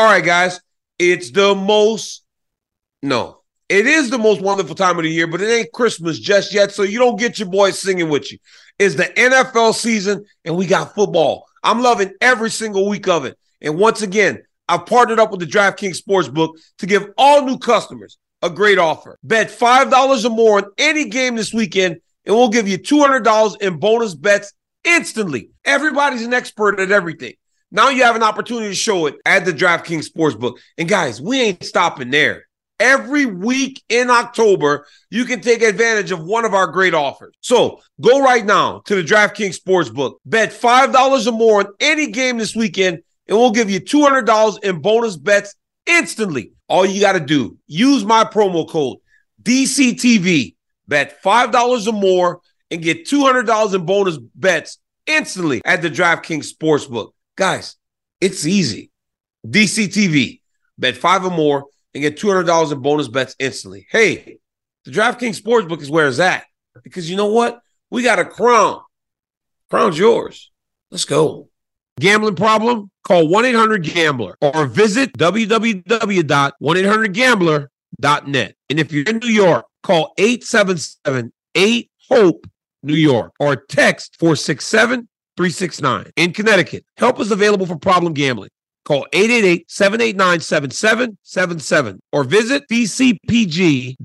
All right, guys. It's the most, no, it is the most wonderful time of the year, but it ain't Christmas just yet. So you don't get your boys singing with you. It's the NFL season and we got football. I'm loving every single week of it. And once again, I've partnered up with the DraftKings Sportsbook to give all new customers a great offer. Bet $5 or more on any game this weekend, and we'll give you $200 in bonus bets instantly. Everybody's an expert at everything. Now you have an opportunity to show it at the DraftKings Sportsbook. And guys, we ain't stopping there. Every week in October, you can take advantage of one of our great offers. So go right now to the DraftKings Sportsbook, bet $5 or more on any game this weekend, and we'll give you $200 in bonus bets instantly. All you got to do, use my promo code DCTV, bet $5 or more, and get $200 in bonus bets instantly at the DraftKings Sportsbook. Guys, it's easy. DCTV, bet five or more, and get $200 in bonus bets instantly. Hey, the DraftKings Sportsbook is where it's at. Because you know what? We got a crown. Crown's yours. Let's go. Gambling problem? Call 1 800 Gambler or visit www.1800Gambler.net. And if you're in New York, call 877 8 HOPE New York or text 467 369. In Connecticut, help is available for problem gambling. Call 888-789-7777 or visit ccpg.org.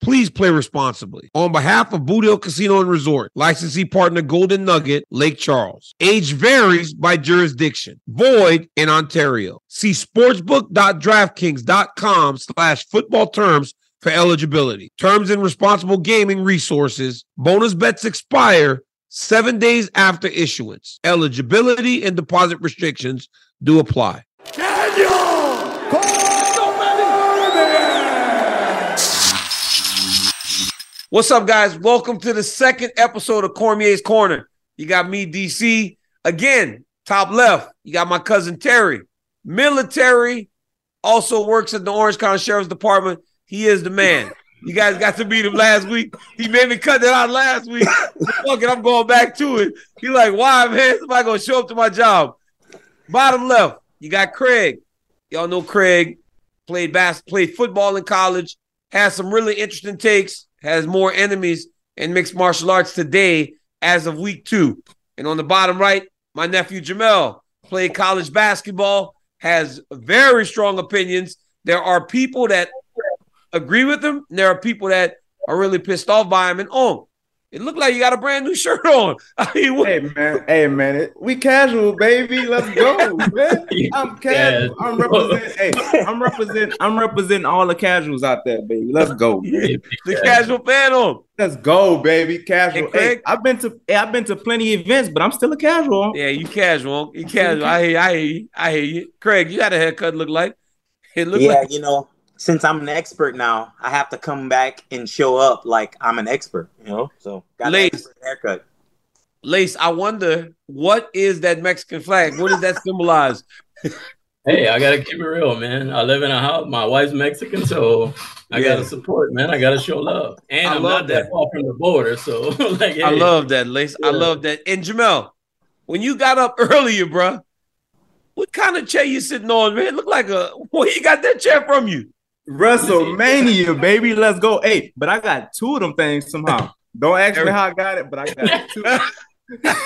Please play responsibly. On behalf of Boot Hill Casino and Resort, licensee partner Golden Nugget, Lake Charles. Age varies by jurisdiction. Void in Ontario. See sportsbook.draftkings.com slash football terms for eligibility. Terms and responsible gaming resources. Bonus bets expire seven days after issuance. Eligibility and deposit restrictions do apply. What's up, guys? Welcome to the second episode of Cormier's Corner. You got me, DC. Again, top left, you got my cousin Terry. Military, also works at the Orange County Sheriff's Department. He is the man. You guys got to meet him last week. He made me cut that out last week. Fuck it, I'm going back to it. He like, why, man? Somebody gonna show up to my job. Bottom left, you got Craig. Y'all know Craig played bas- played football in college, has some really interesting takes, has more enemies in mixed martial arts today as of week two. And on the bottom right, my nephew Jamell played college basketball, has very strong opinions. There are people that agree with him, and there are people that are really pissed off by him. And oh, it looked like you got a brand new shirt on. I mean, what- Hey man, hey man, we casual, baby. Let's go, man. I'm casual. I'm representing. Hey, I'm representing. I'm representing all the casuals out there, baby. Let's go, man. the casual fan on. Let's go, baby. Casual. Hey, Craig? Hey, I've been to. Hey, I've been to plenty of events, but I'm still a casual. Yeah, you casual. You casual. I hear you. I hear you. I hear you. Craig, you got a haircut look like. It look yeah, like you know, since I'm an expert now, I have to come back and show up like I'm an expert, you know. So got an expert haircut. Lace, I wonder what is that Mexican flag? What does that symbolize? hey, I gotta keep it real, man. I live in a house. My wife's Mexican, so I yeah. gotta support, man. I gotta show love, and I am not that. that far from the border, so like, hey. I love that, Lace. Yeah. I love that. And Jamell, when you got up earlier, bro, what kind of chair you sitting on, man? Look like a where you got that chair from you? WrestleMania, baby. Let's go. Hey, but I got two of them things somehow. Don't ask me how I got it, but I got two.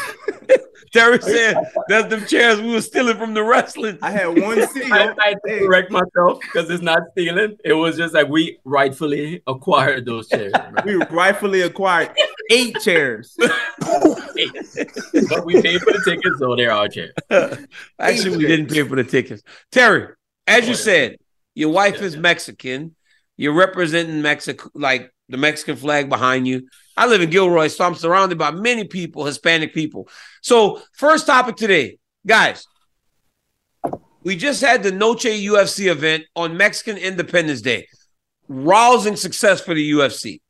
Terry said that's the chairs we were stealing from the wrestling. I had one seat. I, I correct myself because it's not stealing. It was just like we rightfully acquired those chairs. we rightfully acquired eight chairs. eight. But we paid for the tickets, so they're our chairs. Actually, we didn't pay for the tickets. Terry, as you said, your wife is Mexican. You're representing Mexico, like the Mexican flag behind you. I live in Gilroy, so I'm surrounded by many people, Hispanic people. So, first topic today, guys. We just had the Noche UFC event on Mexican Independence Day. Rousing success for the UFC.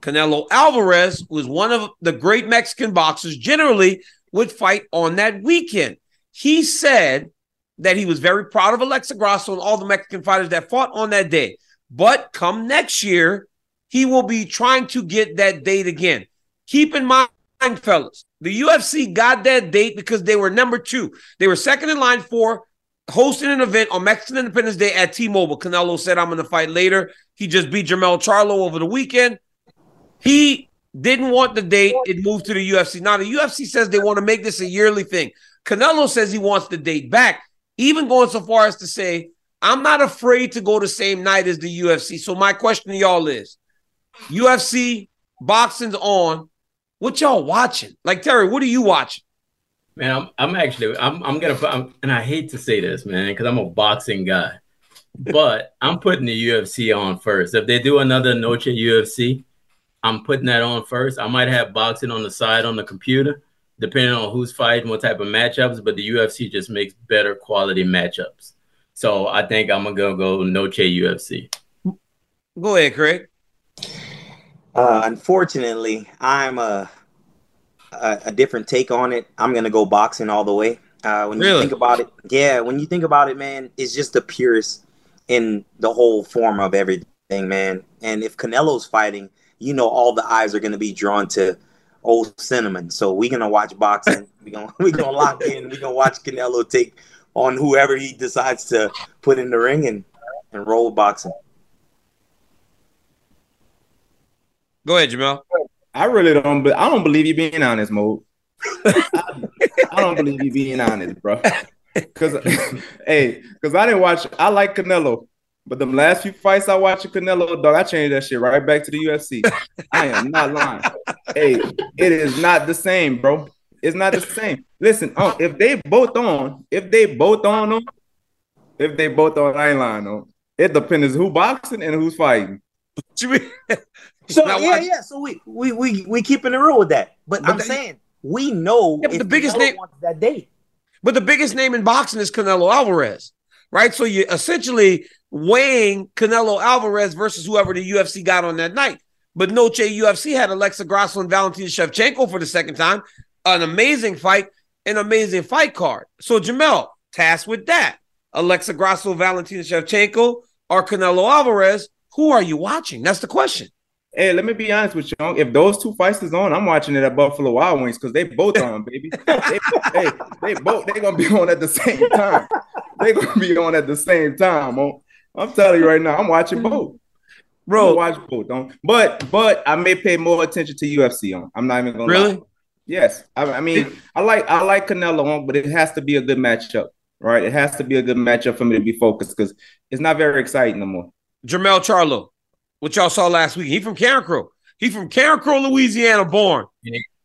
Canelo Alvarez was one of the great Mexican boxers, generally would fight on that weekend. He said that he was very proud of Alexa Grasso and all the Mexican fighters that fought on that day. But come next year, he will be trying to get that date again. Keep in mind, fellas, the UFC got that date because they were number two. They were second in line for hosting an event on Mexican Independence Day at T-Mobile. Canelo said, I'm going to fight later. He just beat Jermell Charlo over the weekend. He didn't want the date. It moved to the UFC. Now, the UFC says they want to make this a yearly thing. Canelo says he wants the date back, even going so far as to say, I'm not afraid to go the same night as the UFC. So, my question to y'all is UFC, boxing's on. What y'all watching? Like Terry, what are you watching? Man, I'm, I'm actually I'm I'm gonna I'm, and I hate to say this, man, because I'm a boxing guy, but I'm putting the UFC on first. If they do another Noche UFC, I'm putting that on first. I might have boxing on the side on the computer, depending on who's fighting, what type of matchups. But the UFC just makes better quality matchups. So I think I'm gonna go go Noche UFC. Go ahead, Craig. Uh, unfortunately, I'm a, a, a different take on it. I'm gonna go boxing all the way. Uh, when really? you think about it, yeah, when you think about it, man, it's just the purest in the whole form of everything, man. And if Canelo's fighting, you know, all the eyes are gonna be drawn to old cinnamon. So we're gonna watch boxing. we gonna we gonna lock in. We gonna watch Canelo take on whoever he decides to put in the ring and and roll boxing. Go ahead, Jamell. I really don't. But I don't believe you being honest, Mo. I, I don't believe you being honest, bro. Because, hey, because I didn't watch. I like Canelo, but the last few fights I watched Canelo, dog, I changed that shit right back to the UFC. I am not lying. Hey, it is not the same, bro. It's not the same. Listen, um, if they both on, if they both on them, if they both on, I ain't lying on. It depends who boxing and who's fighting. So now, yeah, yeah. So we we we we keeping it real with that. But, but I'm the, saying we know yeah, the biggest Canelo name that date. But the biggest name in boxing is Canelo Alvarez, right? So you essentially weighing Canelo Alvarez versus whoever the UFC got on that night. But Noche UFC had Alexa Grasso and Valentina Shevchenko for the second time. An amazing fight, an amazing fight card. So Jamell, tasked with that. Alexa Grasso, Valentina Shevchenko, or Canelo Alvarez. Who are you watching? That's the question. Hey, let me be honest with you. If those two fights is on, I'm watching it at Buffalo Wild Wings because they both on, baby. they, hey, they both they gonna be on at the same time. They gonna be on at the same time. Oh, I'm telling you right now, I'm watching both. Bro, watch both. On, but but I may pay more attention to UFC on. I'm not even gonna really. Lie. Yes, I, I mean I like I like Canelo on, but it has to be a good matchup, right? It has to be a good matchup for me to be focused because it's not very exciting no more. Jermell Charlo what y'all saw last week. He from Carencro. He from Carencro, Louisiana, born.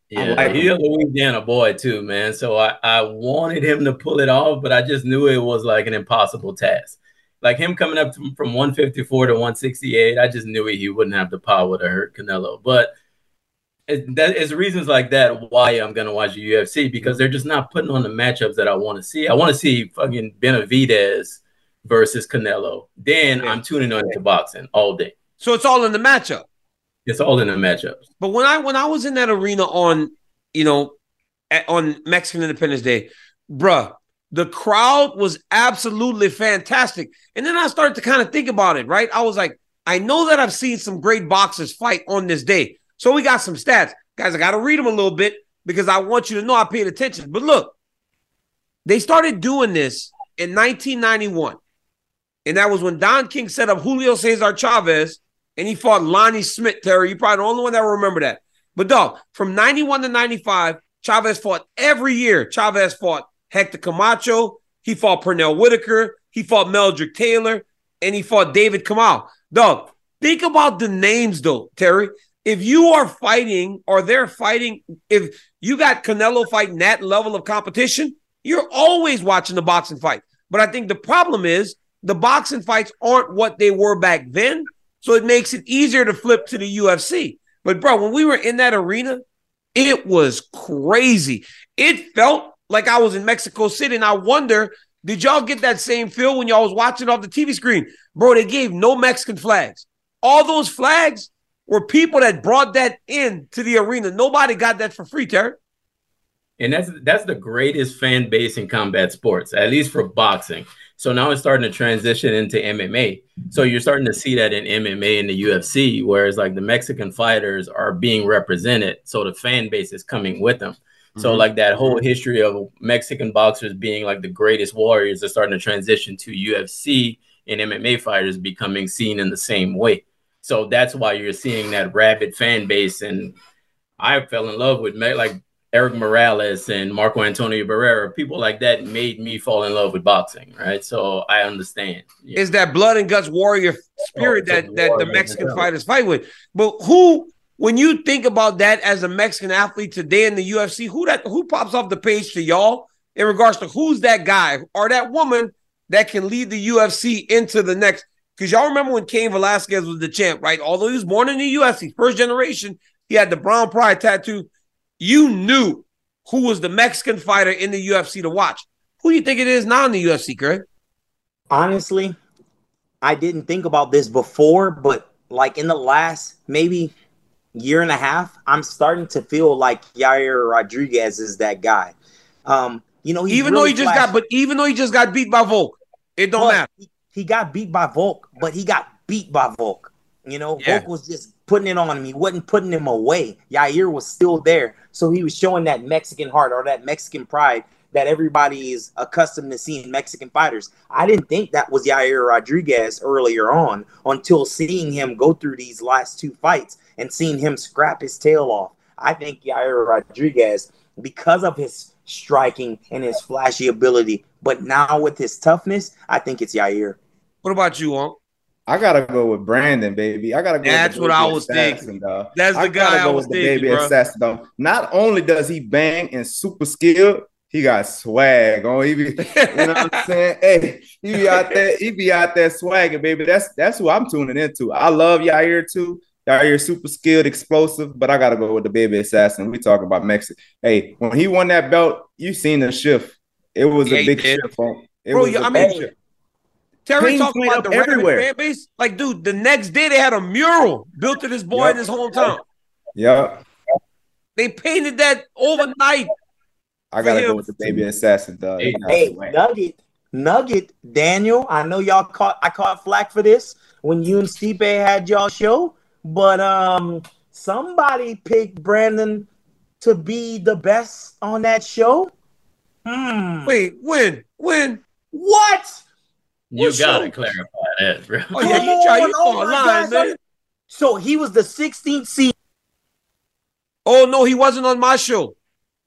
Yeah, like he's a Louisiana boy too, man. So I, I wanted him to pull it off, but I just knew it was like an impossible task. Like him coming up to, from 154 to 168, I just knew he wouldn't have the power to hurt Canelo. But it, that is reasons like that why I'm gonna watch the UFC because they're just not putting on the matchups that I want to see. I want to see fucking Benavidez versus Canelo. Then. I'm tuning on to boxing all day. So it's all in the matchup. It's all in the matchups. But when I when I was in that arena on, you know, at, on Mexican Independence Day, bruh. The crowd was absolutely fantastic. And then I started to kind of think about it, right? I was like, I know that I've seen some great boxers fight on this day. So we got some stats. Guys, I got to read them a little bit because I want you to know I paid attention. But look, they started doing this in 1991. And that was when Don King set up Julio Cesar Chavez and he fought Lonnie Smith, Terry. You're probably the only one that will remember that. But dog, from 91 to 95, Chavez fought every year. Chavez fought Hector Camacho. He fought Pernell Whitaker. He fought Meldrick Taylor. And he fought David Kamau. Dog, think about the names though, Terry. If you are fighting or they're fighting, if you got Canelo fighting that level of competition, you're always watching the boxing fight. But I think the problem is the boxing fights aren't what they were back then. So it makes it easier to flip to the UFC. But bro, when we were in that arena, it was crazy. It felt like I was in Mexico City. And I wonder, did y'all get that same feel when y'all was watching off the TV screen? Bro, they gave no Mexican flags. All those flags were people that brought that in to the arena. Nobody got that for free, Terry. And that's that's the greatest fan base in combat sports, at least for boxing. So now it's starting to transition into MMA. So you're starting to see that in MMA and the UFC, whereas like the Mexican fighters are being represented. So the fan base is coming with them. Mm-hmm. So like that whole history of Mexican boxers being like the greatest warriors are starting to transition to UFC and MMA fighters becoming seen in the same way. So that's why you're seeing that rabid fan base. And I fell in love with like Erik Morales and Marco Antonio Barrera, people like that made me fall in love with boxing, right? So I understand. Yeah. Is that blood and guts warrior spirit oh, that, that the Mexican fighters fight with? But who, when you think about that as a Mexican athlete today in the UFC, who that who pops off the page to y'all in regards to who's that guy or that woman that can lead the UFC into the next? Because y'all remember when Cain Velasquez was the champ, right? Although he was born in the UFC, first generation, he had the brown pride tattoo you knew who was the Mexican fighter in the UFC to watch. Who do you think it is now in the UFC, Craig? Honestly, I didn't think about this before, but like in the last maybe year and a half, I'm starting to feel like Yair Rodriguez is that guy. Um, you know, even really though he just got, but even though he just got beat by Volk, it don't matter. He, he, got beat by Volk, but he got beat by Volk. You know, yeah. Volk was just putting it on him. He wasn't putting him away. Yair was still there. So he was showing that Mexican heart or that Mexican pride that everybody is accustomed to seeing Mexican fighters. I didn't think that was Yair Rodriguez earlier on until seeing him go through these last two fights and seeing him scrap his tail off. I think Yair Rodriguez, because of his striking and his flashy ability, but now with his toughness, I think it's Yair. What about you, Unc? I gotta go with Brandon, baby. I gotta go. That's what I was thinking. Dog. That's the I guy I was thinking, baby bro. assassin. Dog. Not only does he bang and super skilled, he got swag on. He be, you know what I'm saying? Hey, he be out there. He be out there swagging, baby. That's that's who I'm tuning into. I love Yair too. Yair super skilled, explosive, but I gotta go with the baby assassin. We talk about Mexico. Hey, when he won that belt, you seen the shift. It was yeah, a big shift. On, it Bro, was I mean, shift. Terry talking about the everywhere. fan base. Like, dude, the next day they had a mural built to this boy yep. in his hometown. Yeah. They painted that overnight. I gotta go with the baby assassin, dog. Hey, hey Nugget, Nugget, Daniel. I know y'all caught I caught flack for this when you and Stipe had y'all show, but um somebody picked Brandon to be the best on that show. Hmm. Wait, when? When? What? You What's gotta so? clarify that, bro. Oh, yeah, you try you oh line, man. So he was the 16th seed. Oh no, he wasn't on my show.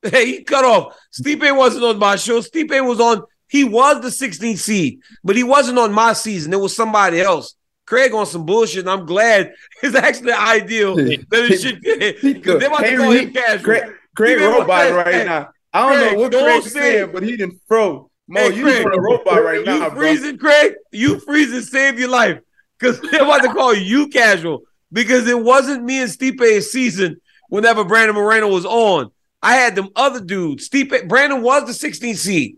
Hey, he cut off. Stipe wasn't on my show. Stipe was on. He was the 16th seed, but he wasn't on my season. It was somebody else. Craig on some bullshit. And I'm glad it's actually ideal that it should. Because they about to call him casual. Craig, Craig robot right now. I don't Craig, know what Craig said, but he didn't throw. Mo, hey, you Craig, a robot right you now, freezing, bro. Craig. You freezing save your life because they're about to call you casual because it wasn't me and Stipe's season whenever Brandon Moreno was on. I had them other dudes. Stipe, Brandon was the 16th seed,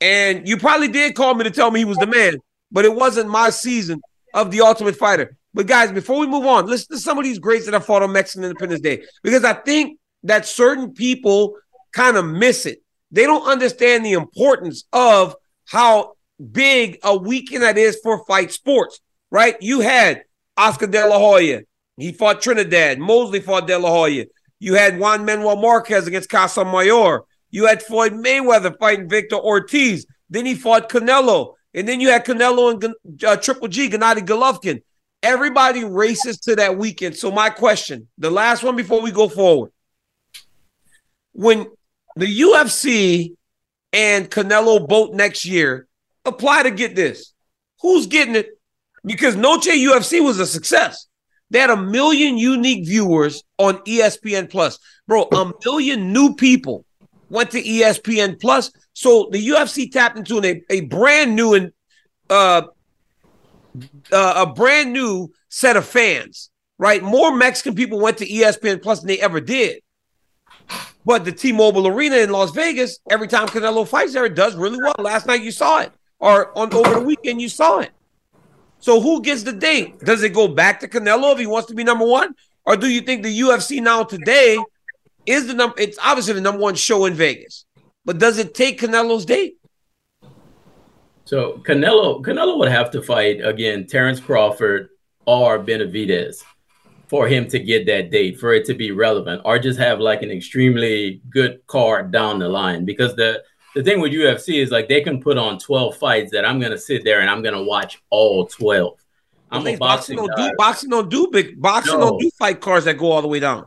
and you probably did call me to tell me he was the man, but it wasn't my season of the Ultimate Fighter. But guys, before we move on, listen to some of these greats that I fought on Mexican Independence Day because I think that certain people kind of miss it. They don't understand the importance of how big a weekend that is for fight sports, right? You had Oscar De La Hoya. He fought Trinidad. Mosley fought De La Hoya. You had Juan Manuel Marquez against Casamayor. You had Floyd Mayweather fighting Victor Ortiz. Then he fought Canelo. And then you had Canelo and uh, Triple G, Gennady Golovkin. Everybody races to that weekend. So my question, the last one before we go forward. When the UFC and Canelo both next year apply to get this, who's getting it? Because Noche UFC was a success. They had a million unique viewers on ESPN Plus. Bro, a million new people went to ESPN Plus. So the UFC tapped into a, a brand new and uh, uh, a brand new set of fans, right? More Mexican people went to ESPN Plus than they ever did. But the T-Mobile Arena in Las Vegas, every time Canelo fights there, it does really well. Last night you saw it, or on over the weekend you saw it. So who gets the date? Does it go back to Canelo if he wants to be number one, or do you think the UFC now today is the number? It's obviously the number one show in Vegas, but does it take Canelo's date? So Canelo, Canelo would have to fight again Terrence Crawford or Benavidez for him to get that date, for it to be relevant, or just have like an extremely good card down the line. Because the the thing with UFC is like they can put on 12 fights that I'm gonna sit there and I'm gonna watch all 12. I'm a boxing, boxing don't guy. do boxing don't do big boxing No. don't do fight cards that go all the way down.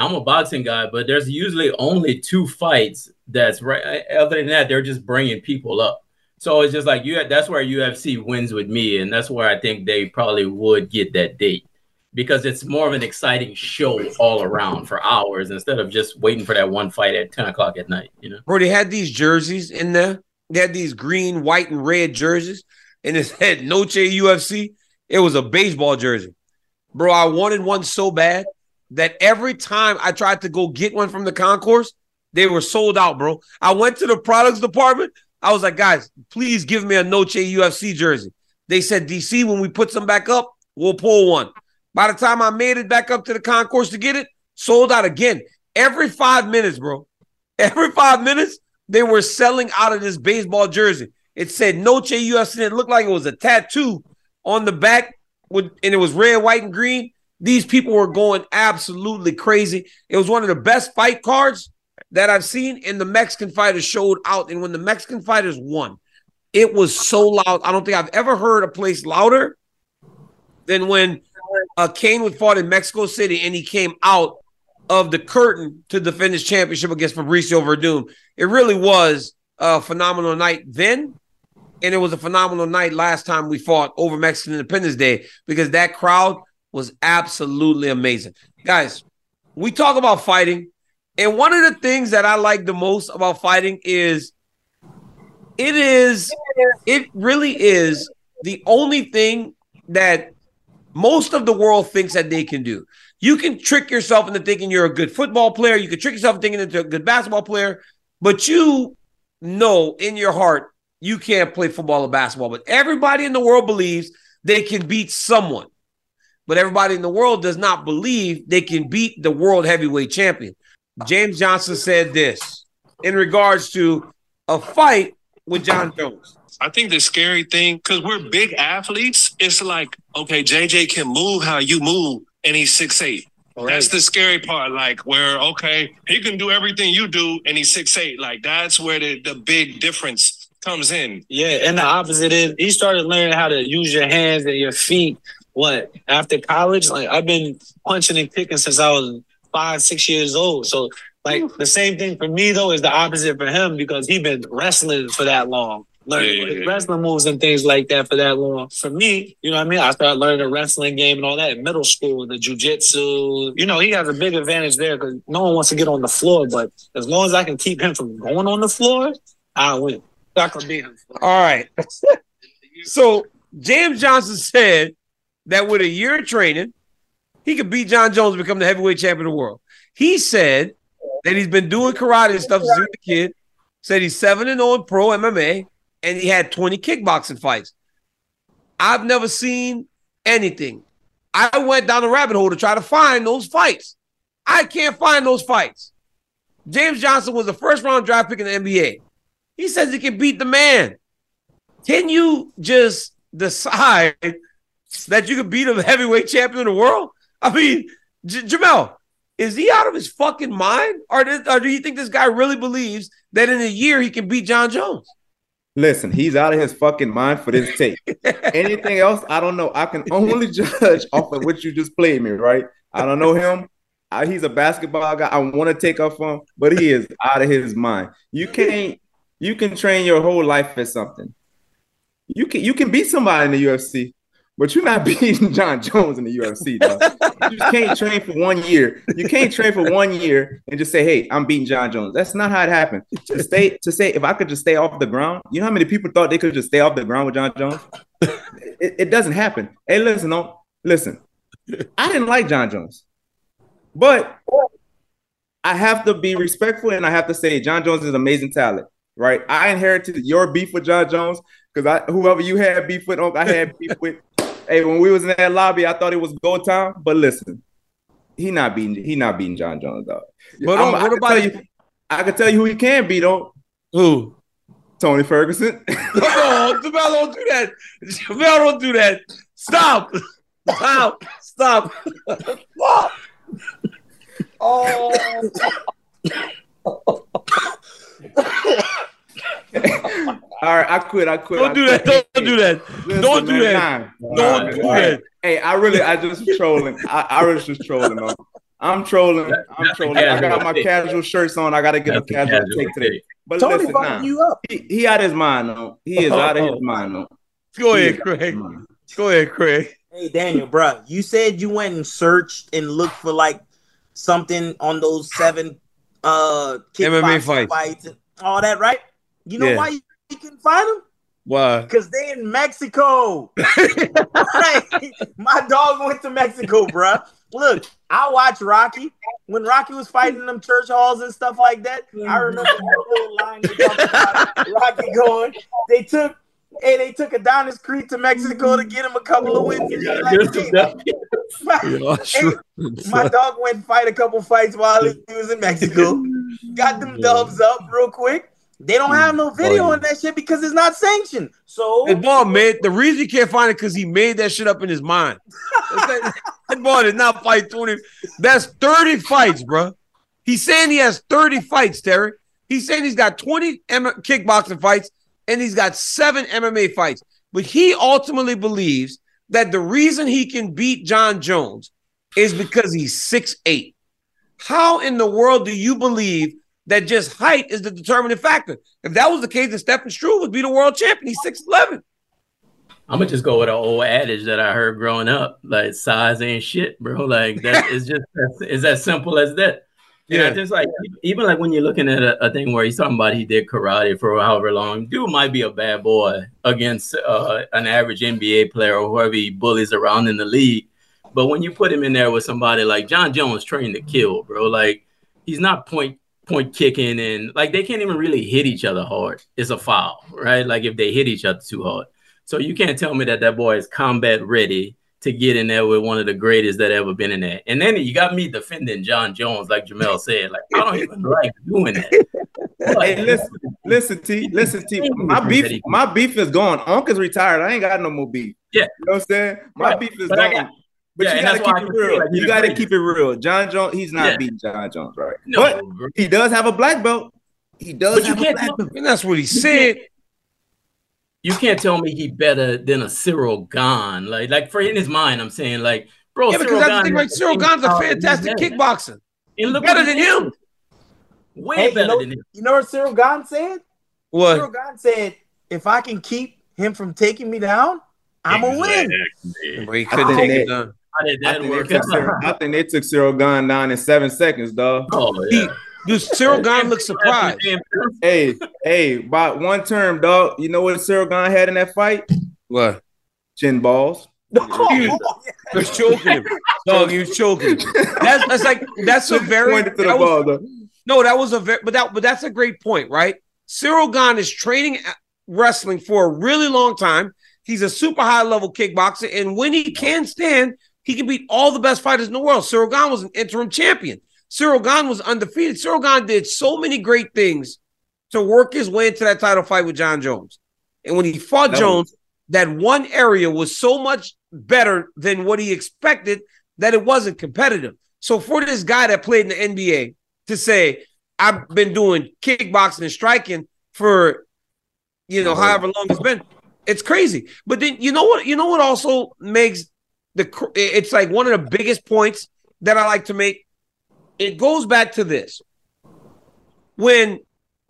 I'm a boxing guy, but there's usually only two fights that's right. Eh, other than that, they're just bringing people up. So it's just like you. That's where UFC wins with me, and that's where I think they probably would get that date because it's more of an exciting show all around for hours instead of just waiting for that one fight at 10 o'clock at night. You know. Bro, they had these jerseys in there. They had these green, white, and red jerseys, and it said Noche UFC. It was a baseball jersey. Bro, I wanted one so bad that every time I tried to go get one from the concourse, they were sold out, bro. I went to the products department. I was like, guys, please give me a Noche UFC jersey. They said, DC, when we put some back up, we'll pull one. By the time I made it back up to the concourse to get it, sold out again. Every five minutes, bro. Every five minutes, they were selling out of this baseball jersey. It said Noche UFC, and it looked like it was a tattoo on the back, with, and it was red, white, and green. These people were going absolutely crazy. It was one of the best fight cards that I've seen, and the Mexican fighters showed out. And when the Mexican fighters won, it was so loud. I don't think I've ever heard a place louder than when uh, Cain would fought in Mexico City and he came out of the curtain to defend his championship against Fabricio Werdum. It really was a phenomenal night then, and it was a phenomenal night last time we fought over Mexican Independence Day because that crowd was absolutely amazing. Guys, we talk about fighting, and one of the things that I like the most about fighting is it is it really is the only thing that most of the world thinks that they can do. You can trick yourself into thinking you're a good football player. You can trick yourself into thinking into a good basketball player, but you know in your heart you can't play football or basketball. But everybody in the world believes they can beat someone. But everybody in the world does not believe they can beat the world heavyweight champion. James Johnson said this in regards to a fight with Jon Jones. I think the scary thing, because we're big athletes, it's like, okay, JJ can move how you move, and he's six eight. That's the scary part. Like where, okay, he can do everything you do, and he's six eight. Like that's where the, the big difference comes in. Yeah, and the opposite is he started learning how to use your hands and your feet. What after college? Like I've been punching and kicking since I was five, six years old. So like the same thing for me though is the opposite for him because he been wrestling for that long. Learning Yeah, yeah, yeah. wrestling moves and things like that for that long. For me, you know what I mean? I started learning the wrestling game and all that in middle school, the jujitsu. You know, he has a big advantage there because no one wants to get on the floor. But as long as I can keep him from going on the floor, I win. I can beat him. All right. so James Johnson said that with a year of training, he could beat Jon Jones and become the heavyweight champion of the world. He said that he's been doing karate and stuff since he was a kid. Said he's 7 and 0 in pro MMA and he had 20 kickboxing fights. I've never seen anything. I went down the rabbit hole to try to find those fights. I can't find those fights. James Johnson was the first round draft pick in the NBA. He says he can beat the man. Can you just decide that you can beat a heavyweight champion of the world? I mean, J- Jamell, is he out of his fucking mind, or, or do you think this guy really believes that in a year he can beat Jon Jones? Listen, he's out of his fucking mind for this tape. Anything else, I don't know. I can only judge off of what you just played me, right? I don't know him. I, he's a basketball guy. I want to take off on, but he is out of his mind. You can't. You can train your whole life for something. You can. You can beat somebody in the UFC. But you're not beating Jon Jones in the UFC, though. you can't train for one year. You can't train for one year and just say, "Hey, I'm beating Jon Jones." That's not how it happened. To stay to say, if I could just stay off the ground, you know how many people thought they could just stay off the ground with Jon Jones? it, it doesn't happen. Hey, listen, no, listen. I didn't like Jon Jones, but I have to be respectful and I have to say Jon Jones is amazing talent. Right? I inherited your beef with Jon Jones because I whoever you had beef with, oh, I had beef with. Hey, when we was in that lobby, I thought it was go time. But listen, he not beating he not beating Jon Jones though. But I'm- what I can about tell you? I can tell you who he can beat on. Who? Tony Ferguson. no, Jamell, don't do that. Jamell, don't do that. Stop. Stop. Stop. Stop. Oh. All right, I quit. I quit. Don't I do quit. that. Don't do that. Listen, Don't do man, that. nah. Don't All do all that. Hey, I really, I just was trolling. I, I was just trolling. Man. I'm trolling. I'm trolling. I got my casual shirts on. I got to get That's a a casual, casual take today. But Tony listen, nah, you up. he, he out his mind. No, he is out of his mind. No, Go ahead, is out of his Craig. Go ahead, Craig. Hey Daniel, bro, you said you went and searched and looked for like something on those seven uh MMA kickboxing fights. and all that, right? You know Yeah. why you couldn't find them? Why? Because they in Mexico. Right? My dog went to Mexico, bruh. Look, I watched Rocky. When Rocky was fighting them church halls and stuff like that, I mm-hmm. remember that little line they talked about Rocky going. They took hey, they took Adonis Creed to Mexico to get him a couple of wins. And he's like, "Hey, my, Yeah, sure. my dog went fight a couple fights while he was in Mexico. Got them dubs up real quick. They don't have no video on that shit because it's not sanctioned. So That ball made the reason he can't find it because he made that shit up in his mind. that, that ball did not fight 20. That's 30 fights, bro. He's saying he has 30 fights, Terry. He's saying he's got 20 M- kickboxing fights and he's got seven MMA fights. But he ultimately believes that the reason he can beat Jon Jones is because he's six eight. How in the world do you believe that just height is the determining factor? If that was the case, then Stefan Struve would be the world champion. He's 6'11. I'm gonna just go with an old adage that I heard growing up, like size ain't shit, bro. Like that is just it's as simple as that. Yeah, Yeah. just like even like when you're looking at a, a thing where he's talking about he did karate for however long, dude might be a bad boy against uh, an average NBA player or whoever he bullies around in the league. But when you put him in there with somebody like Jon Jones trained to kill, bro, like he's not point point kicking and like they can't even really hit each other hard. It's a foul, right? Like if they hit each other too hard. So you can't tell me that that boy is combat ready to get in there with one of the greatest that ever been in there. And then you got me defending Jon Jones, like Jamell said. Like I don't even like doing that. Hey, listen, listen, T, listen, T. My beef, my beef is gone. Uncle's retired. I ain't got no more beef. Yeah. You know what I'm saying? My Right. beef is But I gone. got- but yeah, you gotta that's why I keep it real. like you gotta keep it real. Jon Jones, he's not Yeah. beating Jon Jones, right? No, but he does have a black belt. He does But you have can't black tell- belt. And that's what he said. You can't tell me he better than a Ciryl Gane. Like, like for in his mind, I'm saying, like, bro, yeah, because Cyril that's the Gahn thing, is right? Cyril the Gahn's a fantastic power kickboxer. at. And look Better than him. did. Way Hey, you know, than him. you know what Ciryl Gane said? What? Ciryl Gane said, if I can keep him from taking me down, I'm a win. But he couldn't take they- it done. How did I that think, they work took Cyril, I think they took Ciryl Gane down in seven seconds, dog. Oh, He, yeah. dude, Ciryl Gane looks surprised. Hey, hey, by one term, dog. You know what Ciryl Gane had in that fight? What? Chin balls. Oh, he was choking him. Dog, he was choking. That's, that's like that's a very Pointed to the that was- ball, though. No, that was a very, but that, but that's a great point, right? Ciryl Gane is training uh, wrestling for a really long time. He's a super high level kickboxer, and when he can stand, he can beat all the best fighters in the world. Ciryl Gane was an interim champion. Ciryl Gane was undefeated. Ciryl Gane did so many great things to work his way into that title fight with Jon Jones. And when he fought That Jones, that one area was so much better than what he expected that it wasn't competitive. So for this guy that played in the NBA to say, I've been doing kickboxing and striking for you know however long it's been, it's crazy. But then you know what? You know what also makes the it's like one of the biggest points that I like to make. It goes back to this. When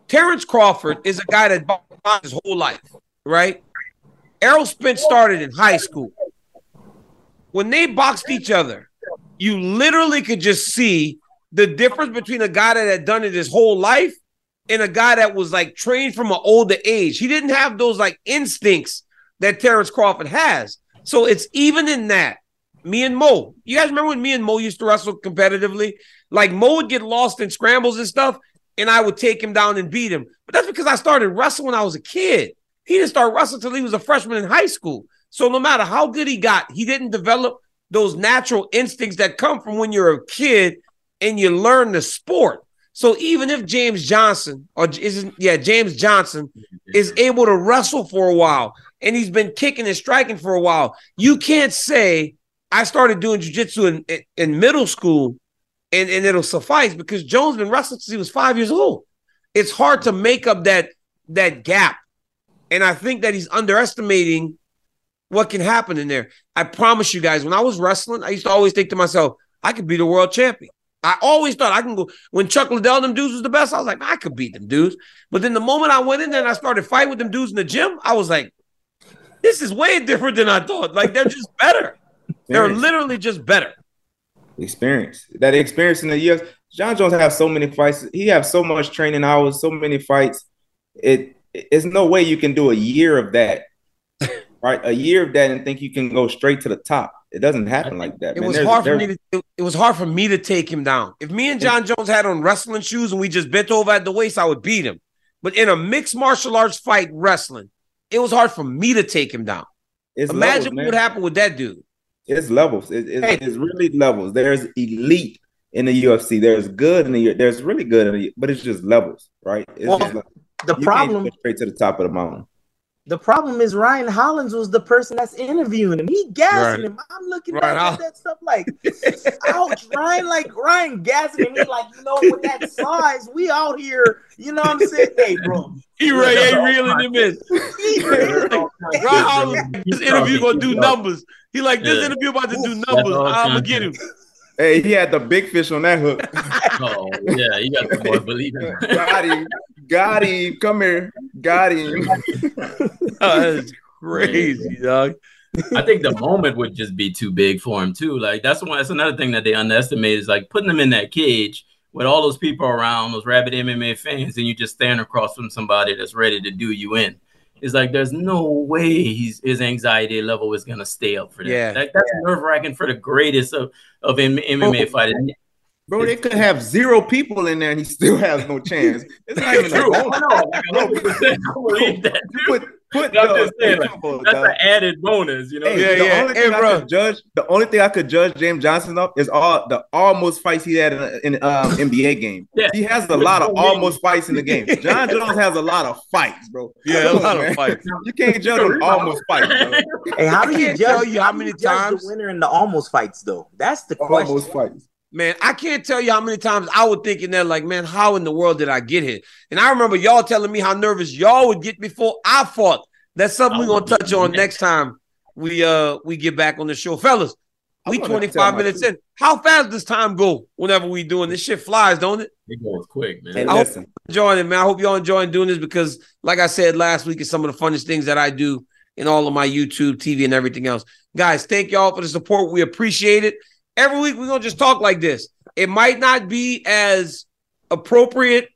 Terrence Crawford is a guy that boxed his whole life, right? Errol Spence started in high school. When they boxed each other, you literally could just see the difference between a guy that had done it his whole life and a guy that was like trained from an older age. He didn't have those like instincts that Terrence Crawford has. So it's even in that. Me and Mo, you guys remember when me and Mo used to wrestle competitively? Like Mo would get lost in scrambles and stuff, and I would take him down and beat him. But that's because I started wrestling when I was a kid. He didn't start wrestling until he was a freshman in high school. So no matter how good he got, he didn't develop those natural instincts that come from when you're a kid and you learn the sport. So even if James Johnson or is yeah James Johnson is able to wrestle for a while and he's been kicking and striking for a while, you can't say I started doing jujitsu in, in middle school and and it'll suffice because Jones been wrestling since he was five years old. It's hard to make up that that gap, and I think that he's underestimating what can happen in there. I promise you guys, when I was wrestling, I used to always think to myself, I could be the world champion. I always thought I can go when Chuck Liddell them dudes was the best. I was like, I could beat them dudes. But then the moment I went in there and I started fighting with them dudes in the gym, I was like, this is way different than I thought. Like they're just better. They're literally just better. experience. That experience in the years. Jon Jones has so many fights. He have so much training hours, so many fights. It it's no way you can do a year of that, right? A year of that and think you can go straight to the top. It doesn't happen like that. It man. was There's- hard for there's- me to it was hard for me to take him down. If me and Jon Jones had on wrestling shoes and we just bent over at the waist, I would beat him. But in a mixed martial arts fight wrestling, it was hard for me to take him down. It's Imagine levels, what man. would happen with that dude. It's levels. It- it's, it's really levels. There's elite in the UFC. There's good in the there's really good in the but it's just levels, right? It's Well, just like- the you problem- straight to the top of the mountain. The problem is Ryan Hollins was the person that's interviewing him. He gassing Right. him. I'm looking Ryan back Holl- at that stuff like, ouch, Ryan, like Ryan gassing him. He like, you know, with that size, we out here, you know what I'm saying? Hey, bro. He re- he reeling him in. He really- Ron Hollins, this interview gonna do numbers. He like this Yeah. interview about to do numbers. I'm gonna get him. Hey, he had the big fish on that hook. Oh yeah, you got the boy believing. Got him. Come here. Got him. Oh, that's crazy, dog. I think the moment would just be too big for him too. Like that's one. That's another thing that they underestimate is like putting him in that cage with all those people around, those rabid MMA fans, and you just stand across from somebody that's ready to do you in. It's like there's no way he's his anxiety level is gonna stay up for that. Yeah. Like, that's nerve wracking for the greatest of of M- MMA oh. fighters. Bro, they could have zero people in there and he still has no chance. It's not even True. a I know. Like, 100% I believe that. Put, put I'm the- saying, like, that's dog. an added bonus, you know. Hey, the only thing I could judge, the only thing I could judge James Johnson up is all the almost fights he had in, in um, NBA game. Yeah. He has a lot of almost fights in the game. Jon Jones has a lot of fights, bro. Yeah, a lot of fights. You can't judge him almost fights, bro. Hey, how do you judge, tell you how many times- the winner in the almost fights though? That's the question. Almost fights. Man, I can't tell you how many times I would think in there, like, man, how in the world did I get here? And I remember y'all telling me how nervous y'all would get before I fought. That's something we're gonna touch on next time we uh we get back on the show. Fellas, we gonna 25 minutes in. How fast does time go whenever we doing this shit flies, don't it? It goes quick, man. Hey, I hope listen. you're enjoying it, man. I hope y'all enjoying doing this because, like I said last week, it's some of the funnest things that I do in all of my YouTube, TV, and everything else. Guys, thank y'all for the support. We appreciate it. Every week we're gonna just talk like this. It might not be as appropriate.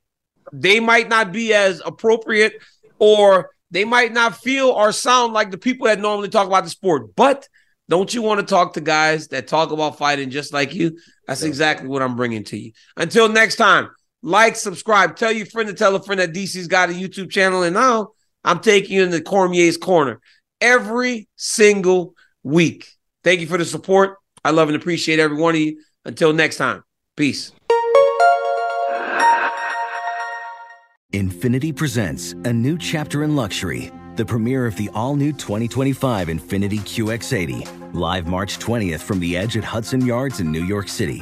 They might not be as appropriate, or they might not feel or sound like the people that normally talk about the sport. But don't you want to talk to guys that talk about fighting just like you? That's exactly what I'm bringing to you. Until next time, like, subscribe, tell your friend to tell a friend that DC's got a YouTube channel. And now I'm taking you into Cormier's Corner every single week. Thank you for the support. I love and appreciate every one of you. Until next time, peace. Infiniti presents a new chapter in luxury, the premiere of the all new 2025 Infiniti QX80, live March 20th from the edge at Hudson Yards in New York City